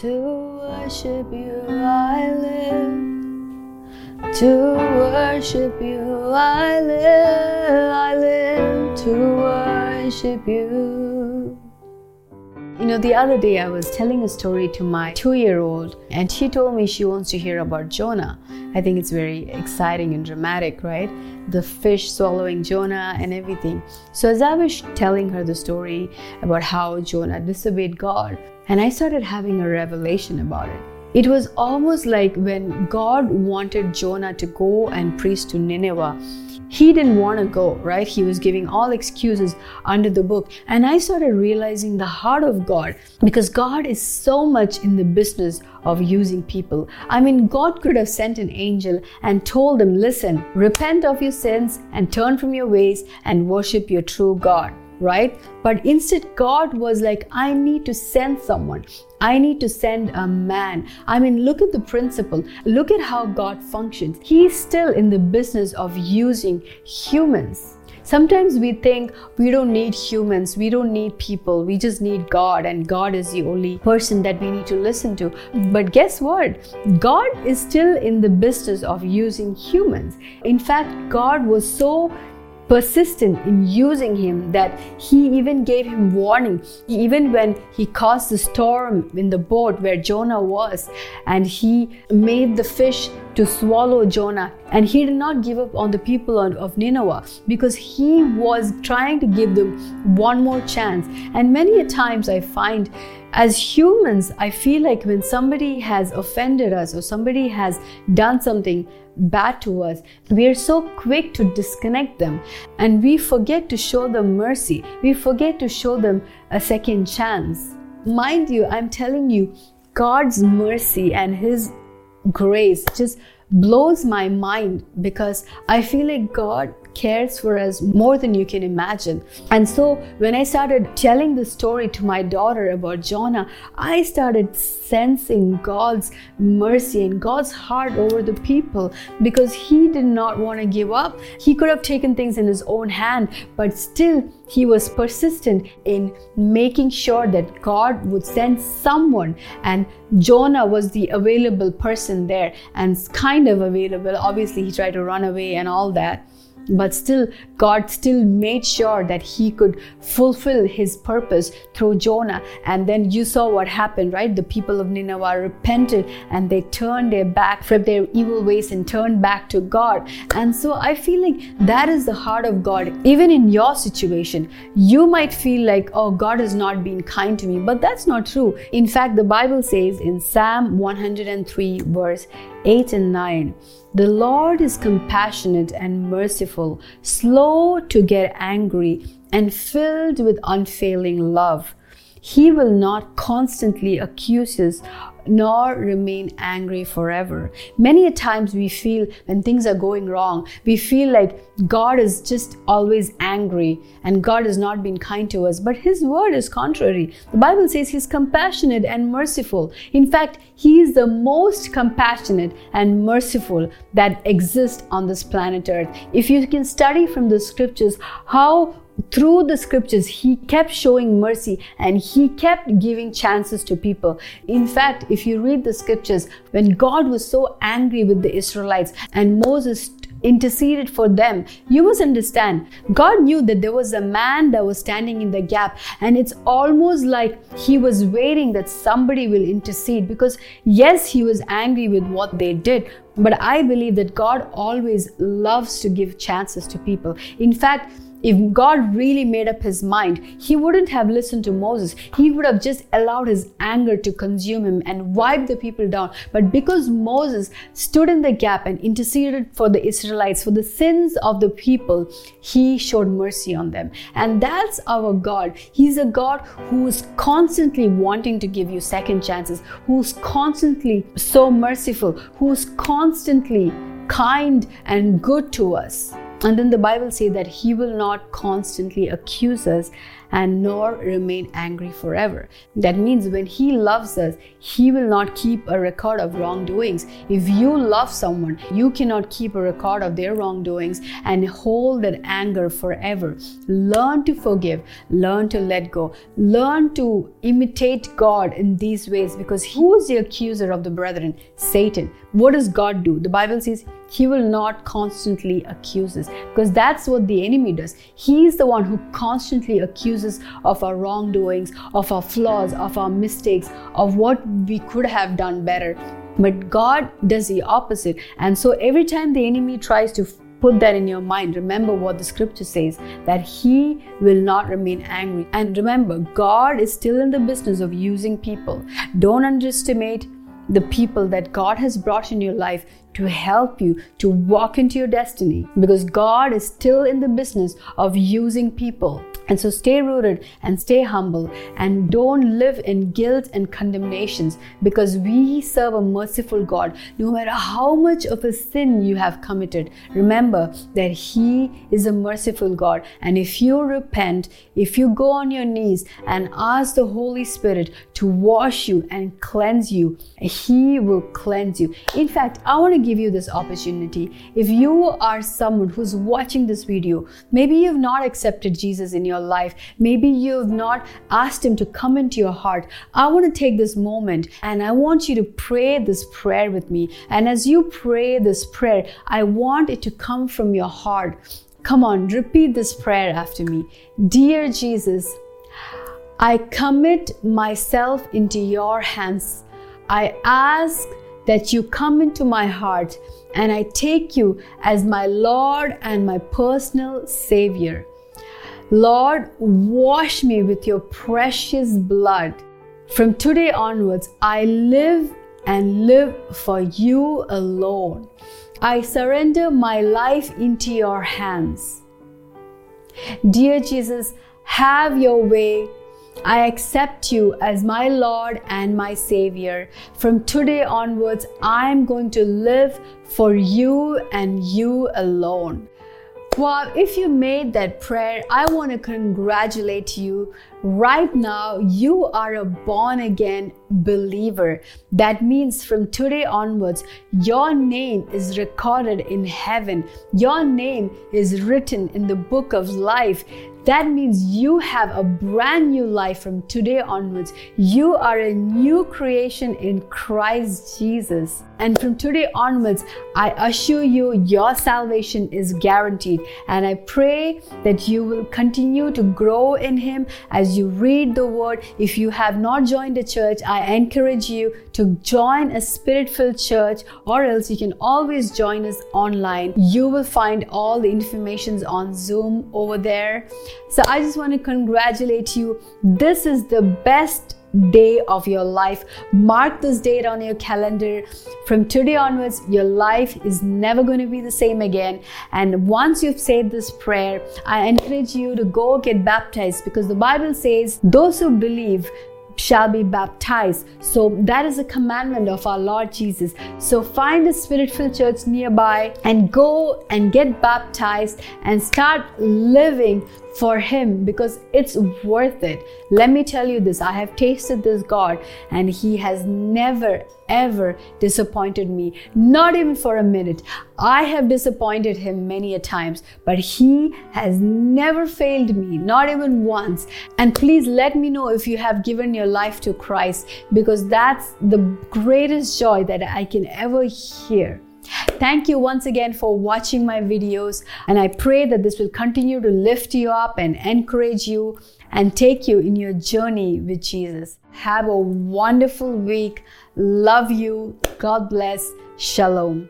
To worship you I live. To worship you I live. I live to worship you. You know, the other day I was telling a story to my two year old, and she told me she wants to hear about Jonah. I think it's very exciting and dramatic, right? The fish swallowing Jonah and everything. So, as I was telling her the story about how Jonah disobeyed God, and I started having a revelation about it. It was almost like when God wanted Jonah to go and preach to Nineveh he didn't want to go, right? He was giving all excuses under the book. And I started realizing the heart of God because God is so much in the business of using people. I mean, God could have sent an angel and told them, listen, repent of your sins and turn from your ways and worship your true God right? But instead, God was like, I need to send someone. I need to send a man. I mean, look at the principle. Look at how God functions. He's still in the business of using humans. Sometimes we think we don't need humans, we don't need people, we just need God, and God is the only person that we need to listen to. But guess what? God is still in the business of using humans. In fact, God was so persistent in using him that he even gave him warning. Even when he caused the storm in the boat where Jonah was, and he made the fish to swallow Jonah. And he did not give up on the people of Nineveh because he was trying to give them one more chance. And many a times I find as humans, I feel like when somebody has offended us or somebody has done something bad to us, we are so quick to disconnect them and we forget to show them mercy. We forget to show them a second chance. Mind you, I'm telling you, God's mercy and His grace just blows my mind because I feel like God cares for us more than you can imagine. And so when I started telling the story to my daughter about Jonah, I started sensing God's mercy and God's heart over the people because he did not want to give up. He could have taken things in his own hand, but still he was persistent in making sure that God would send someone and Jonah was the available person there and kind of available. Obviously, he tried to run away and all that but still god still made sure that he could fulfill his purpose through jonah. And then you saw what happened right? The people of nineveh repented and they turned their back from their evil ways and turned back to god. And so i feel like that is the heart of god. Even in your situation you might feel like oh god has not been kind to me. But that's not true. In fact the bible says in psalm 103 verse 8 and 9 the Lord is compassionate and merciful, slow to get angry, and filled with unfailing love. He will not constantly accuse us nor remain angry forever. Many a times we feel when things are going wrong, we feel like God is just always angry and God has not been kind to us. But His word is contrary. The Bible says He's compassionate and merciful. In fact, He is the most compassionate and merciful that exists on this planet Earth. If you can study from the scriptures how through the scriptures, he kept showing mercy and he kept giving chances to people. In fact, if you read the scriptures, when God was so angry with the Israelites and Moses interceded for them. You must understand, God knew that there was a man that was standing in the gap, and it's almost like He was waiting that somebody will intercede because, yes, He was angry with what they did, but I believe that God always loves to give chances to people. In fact, if God really made up his mind, he wouldn't have listened to Moses. He would have just allowed his anger to consume him and wipe the people down. But because Moses stood in the gap and interceded for the Israelites, for the sins of the people, he showed mercy on them. And that's our God. He's a God who's constantly wanting to give you second chances, who's constantly so merciful, who's constantly kind and good to us. And then the Bible says that He will not constantly accuse us and nor remain angry forever. That means when He loves us, He will not keep a record of wrongdoings. If you love someone, you cannot keep a record of their wrongdoings and hold that anger forever. Learn to forgive, learn to let go, learn to imitate God in these ways because who is the accuser of the brethren? Satan. What does God do? The Bible says he will not constantly accuse us because that's what the enemy does. He is the one who constantly accuses of our wrongdoings, of our flaws, of our mistakes, of what we could have done better. But God does the opposite. And so every time the enemy tries to put that in your mind. Remember what the scripture says that He will not remain angry. And remember, God is still in the business of using people. Don't underestimate the people that God has brought in your life to help you to walk into your destiny because God is still in the business of using people. And so stay rooted and stay humble and don't live in guilt and condemnations because we serve a merciful God. No matter how much of a sin you have committed, remember that He is a merciful God. And if you repent, if you go on your knees and ask the Holy Spirit to wash you and cleanse you, He will cleanse you. In fact, I want to give you this opportunity. If you are someone who's watching this video, maybe you've not accepted Jesus in your your life. Maybe you've not asked Him to come into your heart. I want to take this moment and I want you to pray this prayer with me. And as you pray this prayer, I want it to come from your heart. Come on, repeat this prayer after me. Dear Jesus, I commit myself into your hands. I ask that you come into my heart and I take you as my Lord and my personal Savior. Lord, wash me with your precious blood. From today onwards, I live and live for you alone. I surrender my life into your hands. Dear Jesus, have your way. I accept you as my Lord and my Savior. From today onwards, I'm going to live for you and you alone. Well, if you made that prayer, I want to congratulate you. Right now, you are a born again believer. That means from today onwards, your name is recorded in heaven. Your name is written in the book of life. That means you have a brand new life from today onwards. You are a new creation in Christ Jesus. And from today onwards, I assure you, your salvation is guaranteed. And I pray that you will continue to grow in Him as you read the Word. If you have not joined a church, I encourage you to join a spirit filled church, or else you can always join us online. You will find all the information on Zoom over there. So I just want to congratulate you. This is the best day of your life. Mark this date on your calendar. From today onwards, your life is never going to be the same again. And once you've said this prayer, I encourage you to go get baptized because the Bible says those who believe shall be baptized. So that is a commandment of our Lord Jesus. So find a spirit filled church nearby and go and get baptized and start living for Him because it's worth it. Let me tell you this I have tasted this God, and He has never ever disappointed me, not even for a minute. I have disappointed Him many a times, but He has never failed me, not even once. And please let me know if you have given your life to Christ because that's the greatest joy that I can ever hear. Thank you once again for watching my videos, and I pray that this will continue to lift you up and encourage you and take you in your journey with Jesus. Have a wonderful week. Love you. God bless. Shalom.